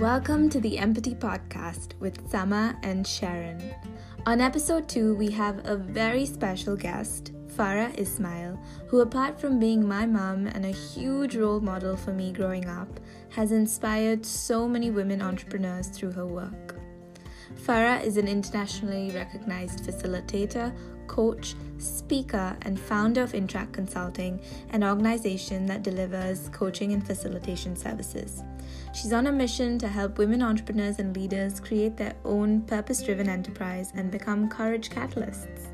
Welcome to the Empathy Podcast with Sama and Sharon. On episode 2, we have a very special guest, Farah Ismail, who, apart from being my mom and a huge role model for me growing up, has inspired so many women entrepreneurs through her work. Farah is an internationally recognized facilitator, coach, speaker, and founder of Interact Consulting, an organization that delivers coaching and facilitation services. She's on a mission to help women entrepreneurs and leaders create their own purpose driven enterprise and become courage catalysts.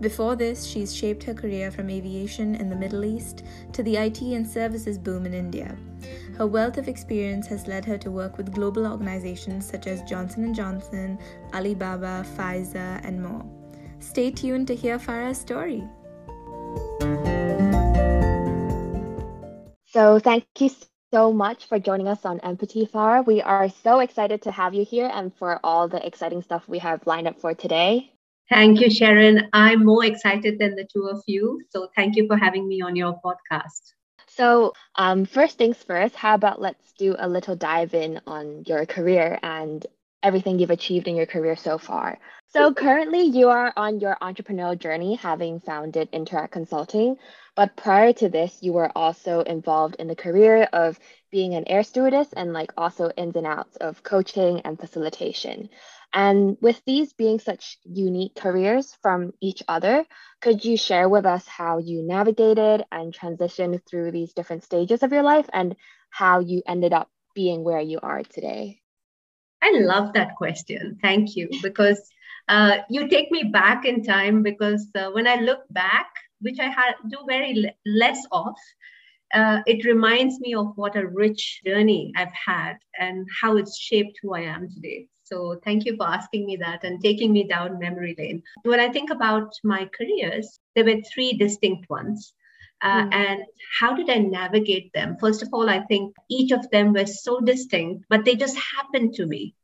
Before this, she's shaped her career from aviation in the Middle East to the IT and services boom in India. Her wealth of experience has led her to work with global organizations such as Johnson & Johnson, Alibaba, Pfizer, and more. Stay tuned to hear Farah's story. So, thank you so much for joining us on Empathy Farah. We are so excited to have you here and for all the exciting stuff we have lined up for today. Thank you, Sharon. I'm more excited than the two of you. So thank you for having me on your podcast. So, um, first things first, how about let's do a little dive in on your career and everything you've achieved in your career so far. So, mm-hmm. currently, you are on your entrepreneurial journey, having founded Interact Consulting. But prior to this, you were also involved in the career of being an air stewardess and like also ins and outs of coaching and facilitation. And with these being such unique careers from each other, could you share with us how you navigated and transitioned through these different stages of your life and how you ended up being where you are today? I love that question. Thank you. Because uh, you take me back in time because uh, when I look back, which I had, do very less of, uh, it reminds me of what a rich journey I've had and how it's shaped who I am today. So thank you for asking me that and taking me down memory lane. When I think about my careers, there were three distinct ones. Uh, mm. And how did I navigate them? First of all, I think each of them were so distinct, but they just happened to me.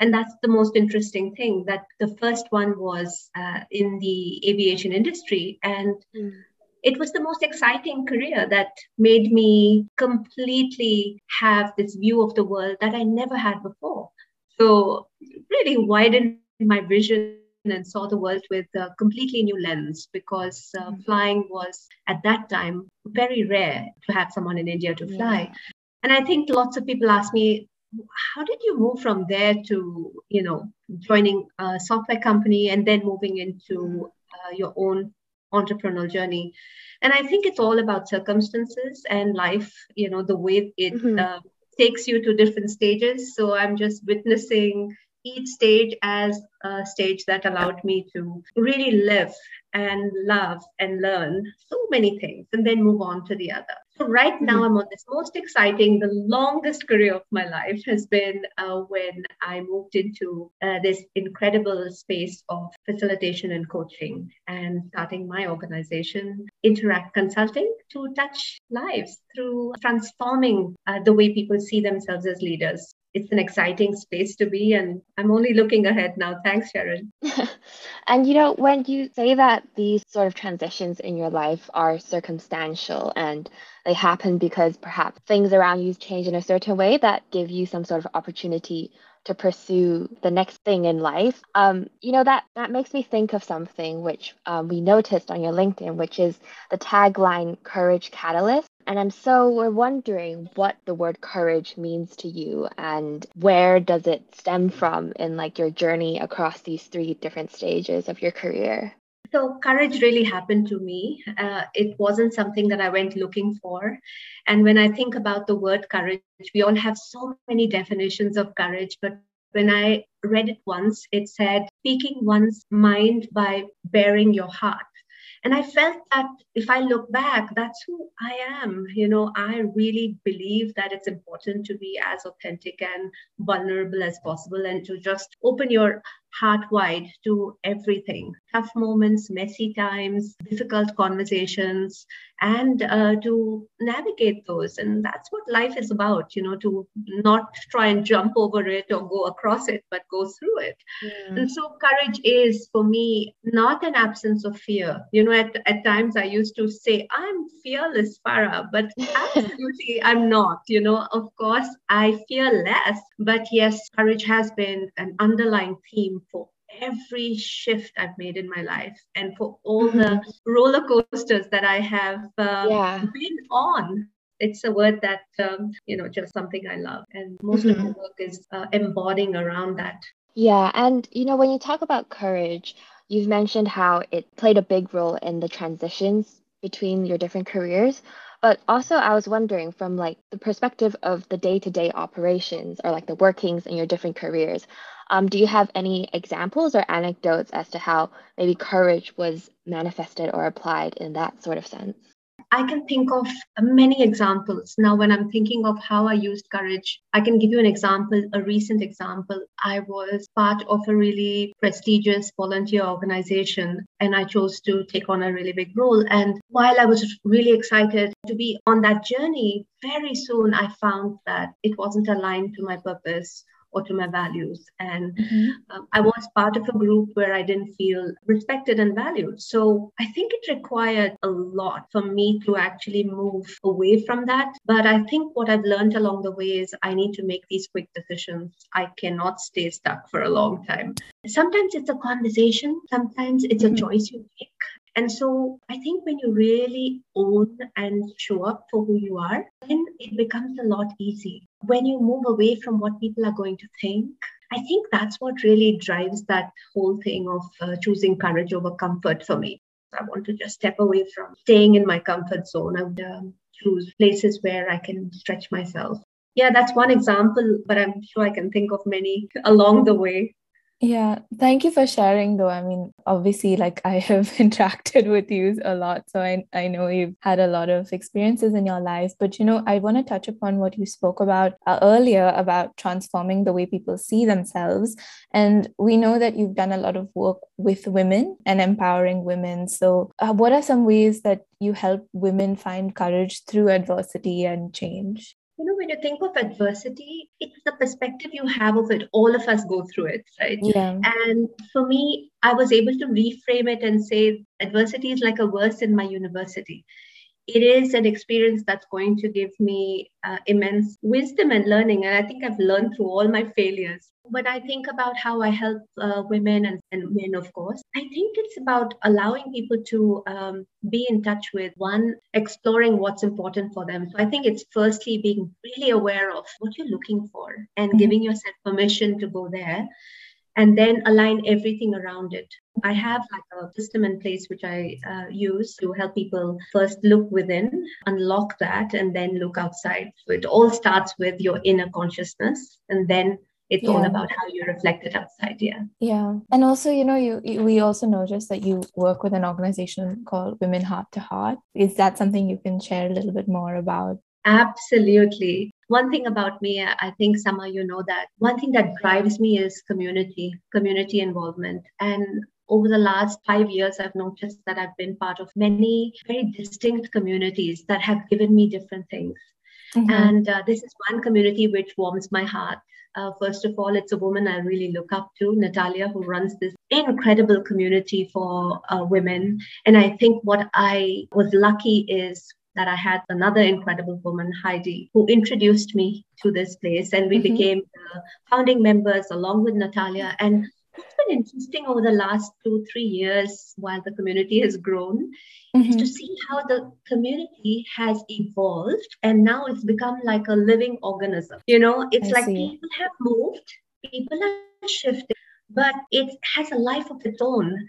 And that's the most interesting thing that the first one was uh, in the aviation industry. And mm. it was the most exciting career that made me completely have this view of the world that I never had before. So really widened my vision and saw the world with a completely new lens because uh, mm-hmm. flying was at that time very rare to have someone in India to fly. Yeah. And I think lots of people ask me, how did you move from there to, you know, joining a software company and then moving into uh, your own entrepreneurial journey? And I think it's all about circumstances and life, you know, the way it mm-hmm. uh, takes you to different stages. So I'm just witnessing each stage as a stage that allowed me to really live and love and learn so many things and then move on to the other. So, right now, mm-hmm. I'm on this most exciting, the longest career of my life has been uh, when I moved into uh, this incredible space of facilitation and coaching and starting my organization, Interact Consulting, to touch lives through transforming uh, the way people see themselves as leaders it's an exciting space to be and i'm only looking ahead now. Thanks sharon. And you know when you say that these sort of transitions in your life are circumstantial and they happen because perhaps things around you change in a certain way that give you some sort of opportunity to pursue the next thing in life. Um, you know, that, that makes me think of something which um, we noticed on your LinkedIn, which is the tagline Courage Catalyst. And I'm so we're wondering what the word courage means to you and where does it stem from in like your journey across these three different stages of your career? So, courage really happened to me. Uh, it wasn't something that I went looking for. And when I think about the word courage, we all have so many definitions of courage. But when I read it once, it said speaking one's mind by bearing your heart and i felt that if i look back that's who i am you know i really believe that it's important to be as authentic and vulnerable as possible and to just open your heart wide to everything tough moments, messy times, difficult conversations, and uh, to navigate those. And that's what life is about, you know, to not try and jump over it or go across it, but go through it. Yeah. And so, courage is for me not an absence of fear. You know, at, at times I used to say, I'm fearless, Farah, but absolutely I'm not. You know, of course, I fear less, but yes, courage has been an underlying theme for every shift I've made in my life and for all mm-hmm. the roller coasters that I have uh, yeah. been on. It's a word that, um, you know, just something I love. And most mm-hmm. of the work is uh, embodying around that. Yeah. And, you know, when you talk about courage, you've mentioned how it played a big role in the transitions between your different careers. But also, I was wondering from like the perspective of the day-to-day operations or like the workings in your different careers, um, do you have any examples or anecdotes as to how maybe courage was manifested or applied in that sort of sense? I can think of many examples. Now, when I'm thinking of how I used courage, I can give you an example, a recent example. I was part of a really prestigious volunteer organization, and I chose to take on a really big role. And while I was really excited to be on that journey, very soon I found that it wasn't aligned to my purpose or to my values. And mm-hmm. um, I was part of a group where I didn't feel respected and valued. So I think it required a lot for me to actually move away from that. But I think what I've learned along the way is I need to make these quick decisions. I cannot stay stuck for a long time. Sometimes it's a conversation, sometimes it's mm-hmm. a choice you make. And so I think when you really own and show up for who you are, then it becomes a lot easier. When you move away from what people are going to think, I think that's what really drives that whole thing of uh, choosing courage over comfort for me. I want to just step away from staying in my comfort zone and um, choose places where I can stretch myself. Yeah, that's one example, but I'm sure I can think of many along the way. Yeah, thank you for sharing though. I mean, obviously like I have interacted with you a lot, so I I know you've had a lot of experiences in your life, but you know, I want to touch upon what you spoke about uh, earlier about transforming the way people see themselves. And we know that you've done a lot of work with women and empowering women. So, uh, what are some ways that you help women find courage through adversity and change? You know, when you think of adversity, it's the perspective you have of it. All of us go through it, right? Yeah. And for me, I was able to reframe it and say adversity is like a verse in my university it is an experience that's going to give me uh, immense wisdom and learning. And I think I've learned through all my failures. When I think about how I help uh, women and, and, men, of course, I think it's about allowing people to um, be in touch with one, exploring what's important for them. So I think it's firstly being really aware of what you're looking for and giving yourself permission to go there and then align everything around it. I have like a system in place which I uh, use to help people first look within, unlock that, and then look outside. So it all starts with your inner consciousness, and then it's yeah. all about how you reflect it outside. Yeah. Yeah, and also, you know, you, you we also noticed that you work with an organization called Women Heart to Heart. Is that something you can share a little bit more about? Absolutely. One thing about me, I think, Sama, you know that one thing that drives me is community, community involvement. And over the last five years, I've noticed that I've been part of many very distinct communities that have given me different things. Mm-hmm. And uh, this is one community which warms my heart. Uh, first of all, it's a woman I really look up to, Natalia, who runs this incredible community for uh, women. And I think what I was lucky is that I had another incredible woman, Heidi, who introduced me to this place. And we mm-hmm. became founding members along with Natalia. And it's been interesting over the last two, three years while the community has grown mm-hmm. to see how the community has evolved. And now it's become like a living organism. You know, it's I like see. people have moved, people have shifted, but it has a life of its own.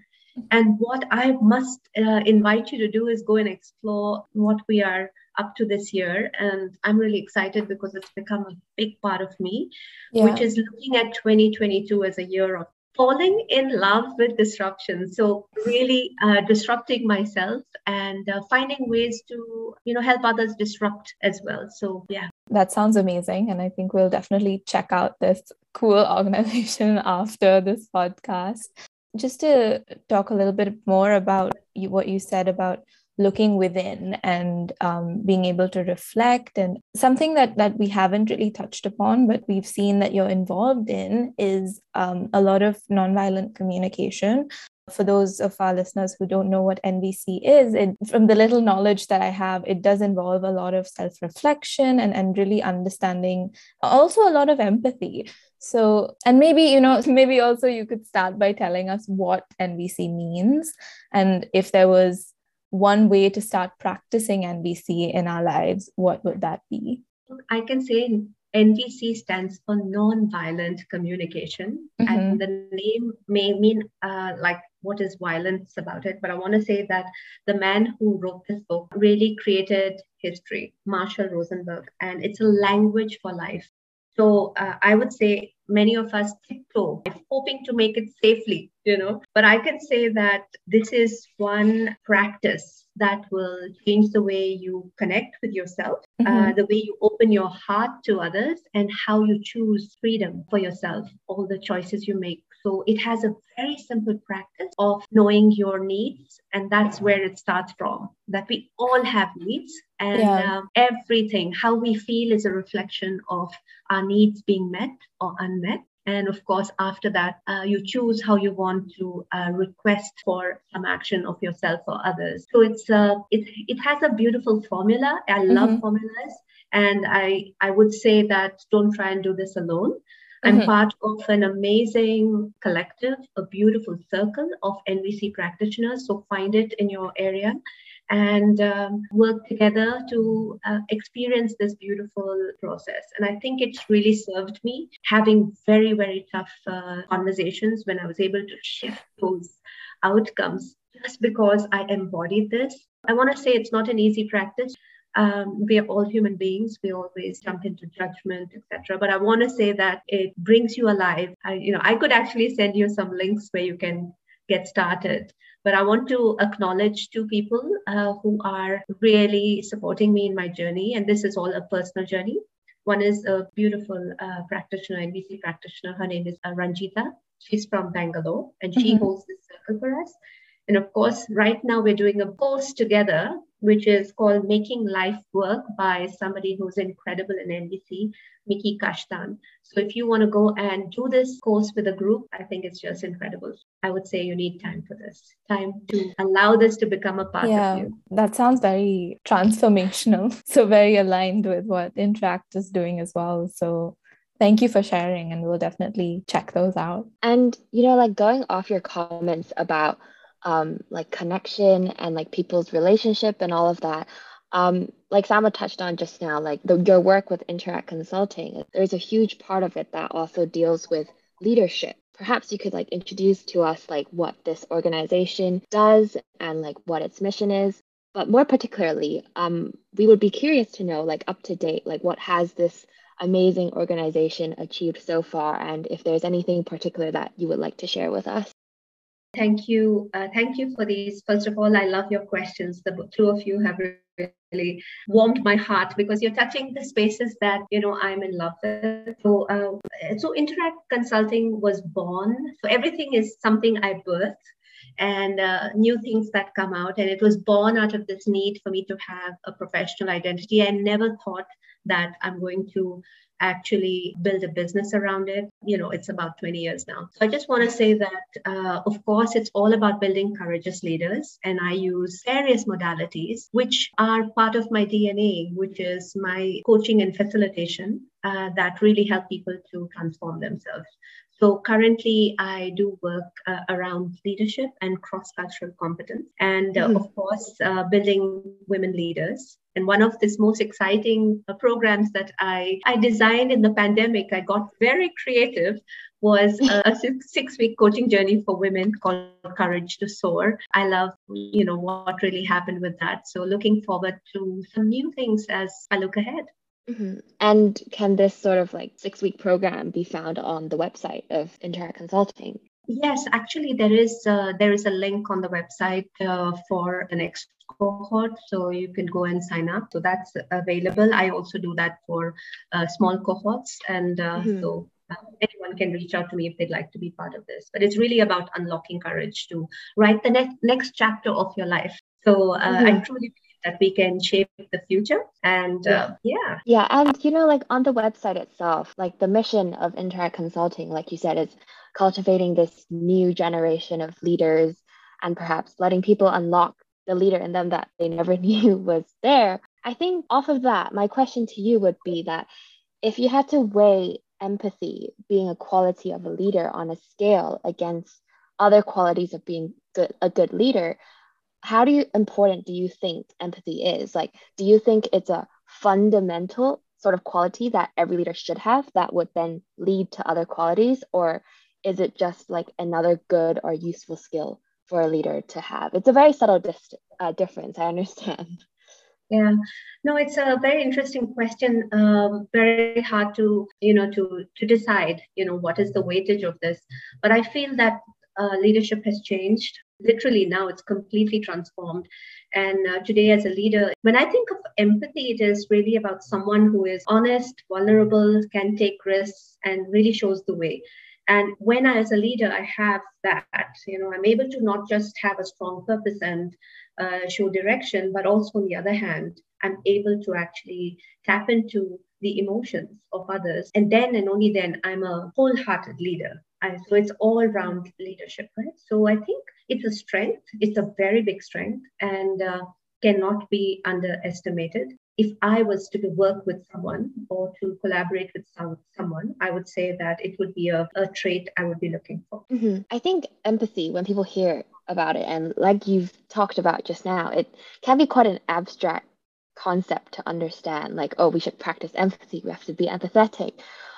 And what I must uh, invite you to do is go and explore what we are up to this year. And I'm really excited because it's become a big part of me, yeah. which is looking at 2022 as a year of falling in love with disruption. So really uh, disrupting myself and uh, finding ways to you know help others disrupt as well. So yeah. That sounds amazing. And i think we'll definitely check out this cool organization after this podcast just to talk a little bit more about you, what you said about looking within and um, being able to reflect and something that that we haven't really touched upon but we've seen that you're involved in is um, a lot of nonviolent communication for those of our listeners who don't know what NVC is, it, from the little knowledge that I have, it does involve a lot of self reflection and, and really understanding, also a lot of empathy. So, and maybe, you know, maybe also you could start by telling us what NVC means and if there was one way to start practicing NVC in our lives, what would that be? I can say NVC stands for non-violent communication, mm-hmm. and the name may mean uh, like what is violence about it, but I want to say that the man who wrote this book really created history, Marshall Rosenberg, and it's a language for life. So uh, I would say many of us tiptoe, hoping to make it safely, you know. But I can say that this is one practice that will change the way you connect with yourself, uh, mm-hmm. uh, the way you open your heart to others, and how you choose freedom for yourself, all the choices you make. So it has a very simple practice of knowing your needs. And that's where it starts from that we all have needs. And yeah. uh, everything, how we feel, is a reflection of our needs being met or unmet. And of course, after that, uh, you choose how you want to uh, request for some action of yourself or others. So it's uh, it, it has a beautiful formula. I love mm-hmm. formulas. And I, I would say that don't try and do this alone. I'm mm-hmm. part of an amazing collective, a beautiful circle of NVC practitioners. So find it in your area and um, work together to uh, experience this beautiful process. And I think it's really served me having very, very tough uh, conversations when I was able to shift those outcomes just because I embodied this. I want to say it's not an easy practice. Um, we are all human beings. We always jump into judgment etc but i want to say that it brings you alive. I, you know i could actually send you some links where you can get started but i want to acknowledge two people uh, who are really supporting me in my journey and this is all a personal journey. One is a beautiful uh, practitioner nvc practitioner. Her name is uh, ranjita. She's from bangalore and she mm-hmm. holds this circle for us and of course, right now we're doing a course together which is called Making Life Work by somebody who's incredible in NVC, Miki Kashtan. So if you want to go and do this course with a group, I think it's just incredible. I would say you need time for this, time to allow this to become a part yeah, of you. That sounds very transformational. So very aligned with what Interact is doing as well. So thank you for sharing and we'll definitely check those out. And you know, like going off your comments about um, like connection and like people's relationship and all of that. Um, like Sama touched on just now, like the, your work with Interact Consulting, there's a huge part of it that also deals with leadership. Perhaps you could like introduce to us like what this organization does and like what its mission is. But more particularly, um, we would be curious to know like up to date, like what has this amazing organization achieved so far, and if there's anything particular that you would like to share with us. Thank you. Uh, thank you for these. First of all, I love your questions. The two of you have really warmed my heart because you're touching the spaces that you know I'm in love with. So, uh, so Interact Consulting was born. So everything is something I birthed and uh, new things that come out. And it was born out of this need for me to have a professional identity. I never thought that I'm going to actually build a business around it. You know, it's about 20 years now. So I just want to say that, uh, of course, it's all about building courageous leaders. And I use various modalities, which are part of my DNA, which is my coaching and facilitation uh, that really help people to transform themselves. So currently, I do work uh, around leadership and cross-cultural competence, and uh, mm. of course, uh, building women leaders. And one of this most exciting uh, programs that I I designed in the pandemic, I got very creative, was a, a six-week coaching journey for women called Courage to Soar. I love, you know, what really happened with that. So looking forward to some new things as I look ahead. Mm-hmm. And can this sort of like six week program be found on the website of Interact Consulting? Yes, actually, there is uh, there is a link on the website uh, for the next cohort, so you can go and sign up. So that's available. I also do that for uh, small cohorts, and uh, mm-hmm. so uh, anyone can reach out to me if they'd like to be part of this. But it's really about unlocking courage to write the next next chapter of your life. So uh, mm-hmm. I truly that we can shape the future. And uh, yeah. yeah. And you know like on the website itself like the mission of interact consulting like you said is cultivating this new generation of leaders and perhaps letting people unlock the leader in them that they never knew was there. I think off of that my question to you would be that if you had to weigh empathy being a quality of a leader on a scale against other qualities of being good, a good leader how do you important do you think empathy is? Like do you think it's a fundamental sort of quality that every leader should have that would then lead to other qualities? Or is it just like another good or useful skill for a leader to have? It's a very subtle dist- uh, difference i understand. Yeah. No it's a very interesting question um, very hard to you know to to decide you know what is the weightage of this. But i feel that uh, leadership has changed literally now it's completely transformed. And uh, today as a leader when i think of empathy it is really about someone who is honest vulnerable can take risks and really shows the way. And when i as a leader i have that you know i'm able to not just have a strong purpose and uh, show direction but also on the other hand i'm able to actually tap into the emotions of others. And then and only then i'm a wholehearted leader. And so it's all round leadership right? So i think it's a strength it's a very big strength and uh, cannot be underestimated if I was to work with someone or to collaborate with some, someone, I would say that it would be a, a trait I would be looking for. Mm-hmm. I think empathy, when people hear about it, and like you've talked about just now, it can be quite an abstract concept to understand. Like, oh, we should practice empathy, we have to be empathetic.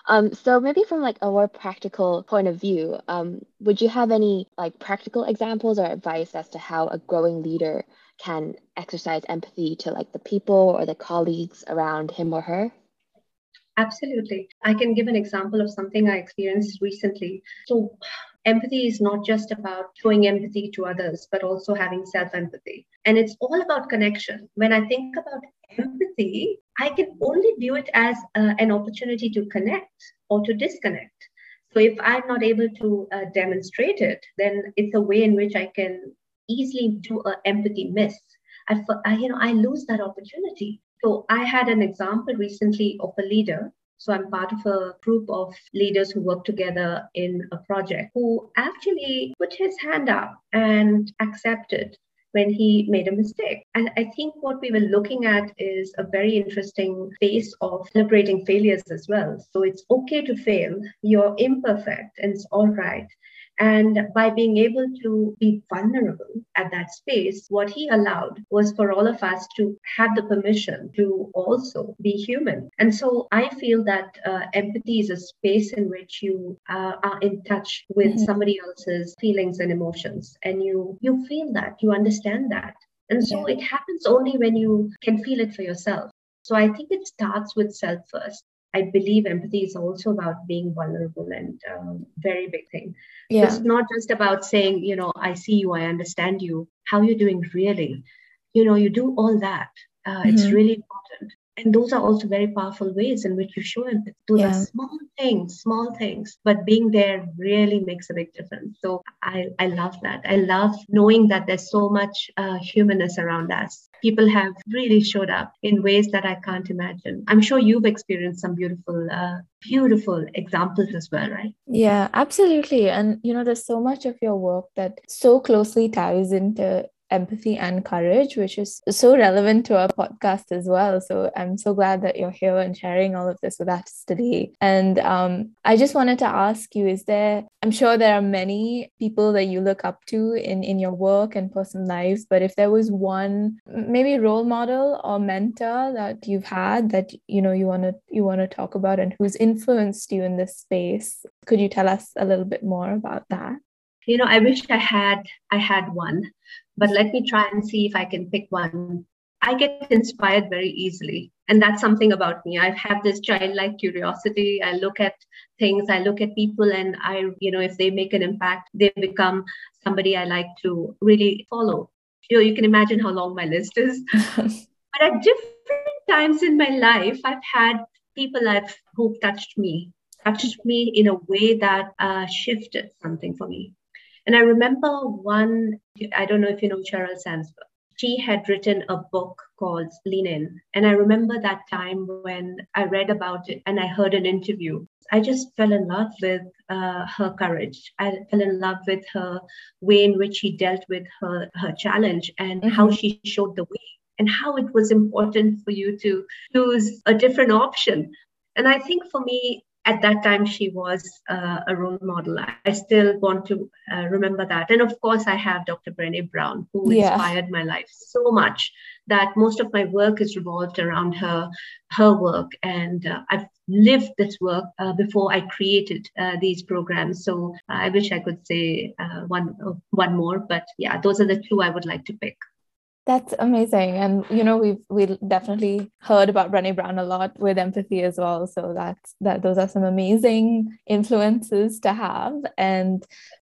Um, so maybe from like a more practical point of view, um, would you have any like practical examples or advice as to how a growing leader can exercise empathy to like the people or the colleagues around him or her? Absolutely. I can give an example of something I experienced recently. So, empathy is not just about showing empathy to others, but also having self empathy. And it's all about connection. When I think about empathy, I can only view it as uh, an opportunity to connect or to disconnect. So, if I'm not able to uh, demonstrate it, then it's a way in which I can easily do an empathy miss. I, I, you know, I lose that opportunity. So I had an example recently of a leader. So I'm part of a group of leaders who work together in a project who actually put his hand up and accepted when he made a mistake. And I think what we were looking at is a very interesting phase of celebrating failures as well. So it's okay to fail, you're imperfect, and it's all right. And by being able to be vulnerable at that space, what he allowed was for all of us to have the permission to also be human. And so I feel that uh, empathy is a space in which you uh, are in touch with mm-hmm. somebody else's feelings and emotions, and you you feel that, you understand that. And so yeah. it happens only when you can feel it for yourself. So I think it starts with self first. I believe empathy is also about being vulnerable and um, very big thing. Yeah. It's not just about saying, you know, I see you, I understand you. How you're doing really? You know, you do all that. Uh, mm-hmm. It's really important and those are also very powerful ways in which you show empathy. Those yeah. are small things, small things, but being there really makes a big difference. So I, I love that. I love knowing that there's so much uh, humanness around us. People have really showed up in ways that I can't imagine. I'm sure you've experienced some beautiful, uh, beautiful examples as well, right? Yeah, absolutely. And you know, there's so much of your work that so closely ties into empathy and courage, which is so relevant to our podcast as well. So I'm so glad that you're here and sharing all of this with us today. And um, I just wanted to ask you is there, I'm sure there are many people that you look up to in, in your work and personal lives, but if there was one maybe role model or mentor that you've had that you know you want to you want to talk about and who's influenced you in this space could you tell us a little bit more about that you know i wish i had i had one but let me try and see if I can pick one. I get inspired very easily. And that's something about me. I have this childlike curiosity. I look at things, I look at people, and I, you know, if they make an impact, they become somebody I like to really follow. You know, you can imagine how long my list is. but at different times in my life, I've had people I've who touched me, touched me in a way that uh, shifted something for me. And I remember one, I don't know if you know Sheryl Sandberg. She had written a book called Lean In. And I remember that time when I read about it and I heard an interview. I just fell in love with uh, her courage. I fell in love with her way in which she dealt with her, her challenge and mm-hmm. how she showed the way and how it was important for you to choose a different option. And I think for me, at that time she was uh, a role model. I still want to uh, remember that. And of course i have dr brene brown who yeah. inspired my life so much that most of my work is revolved around her her work. And uh, i've lived this work uh, before i created uh, these programs. So i wish i could say uh, one one more. But yeah those are the two i would like to pick that's amazing. And you know, we've we definitely heard about Brené Brown a lot with empathy as well. So that's that those are some amazing influences to have. And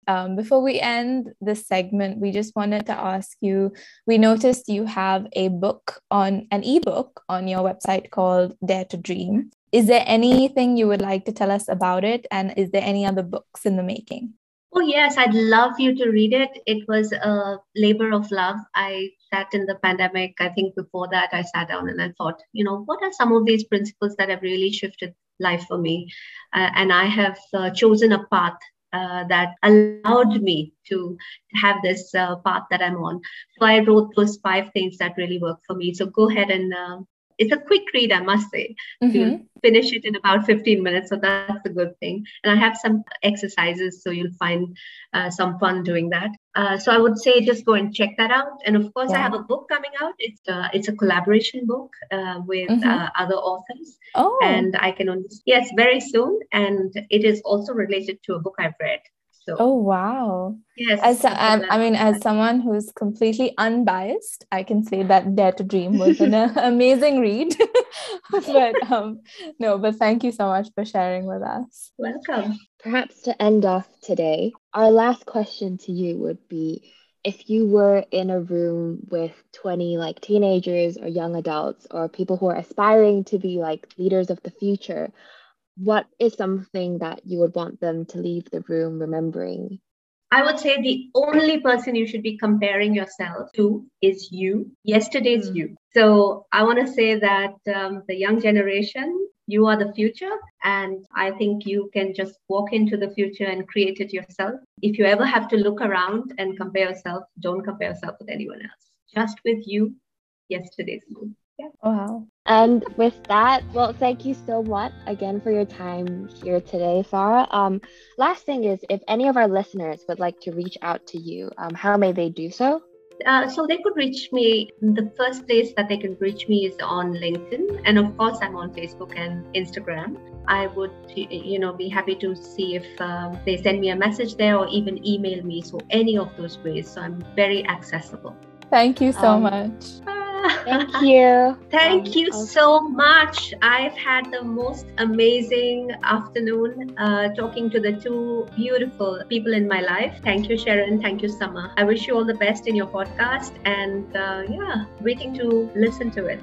um, before we end this segment, we just wanted to ask you. We noticed you have a book on an ebook on your website called Dare to Dream. Is there anything you would like to tell us about it? And is there any other books in the making? Oh, yes, I'd love you to read it. It was a labor of love. I sat in the pandemic. I think before that, I sat down and I thought, you know, what are some of these principles that have really shifted life for me? Uh, and I have uh, chosen a path uh, that allowed me to have this uh, path that I'm on. So I wrote those five things that really work for me. So go ahead and uh, it's a quick read, I must say. Mm-hmm. You finish it in about 15 minutes, so that's a good thing. And I have some exercises, so you'll find uh, some fun doing that. Uh, so I would say just go and check that out. And of course, yeah. I have a book coming out. It's uh, it's a collaboration book uh, with mm-hmm. Uh, other authors. Oh. And I can only yes, very soon. And it is also related to a book I've read. So, oh wow! Yes, as um, I mean, as someone who's completely unbiased, I can say that Dare to Dream was an amazing read. but um, no, but thank you so much for sharing with us. Welcome. Perhaps to end off today, our last question to you would be if you were in a room with 20 like teenagers or young adults or people who are aspiring to be like leaders of the future what is something that you would want them to leave the room remembering? I would say the only person you should be comparing yourself to is you, yesterday's mm. you. So I want to say that um, the young generation, you are the future. And I think you can just walk into the future and create it yourself. If you ever have to look around and compare yourself, don't compare yourself with anyone else, just with you, yesterday's you. Yeah. Wow. And with that, well, thank you so much again for your time here today, Farah. Um, last thing is, if any of our listeners would like to reach out to you, um, how may they do so? Uh, so they could reach me. The first place that they can reach me is on LinkedIn, and of course, I'm on Facebook and Instagram. I would, you know, be happy to see if um, they send me a message there or even email me. So any of those ways. So I'm very accessible. Thank you so um, much. Thank you. Thank um, you so much. I've had the most amazing afternoon uh, talking to the two beautiful people in my life. Thank you, Sharon. Thank you, Sama. I wish you all the best in your podcast and uh, yeah, waiting to listen to it.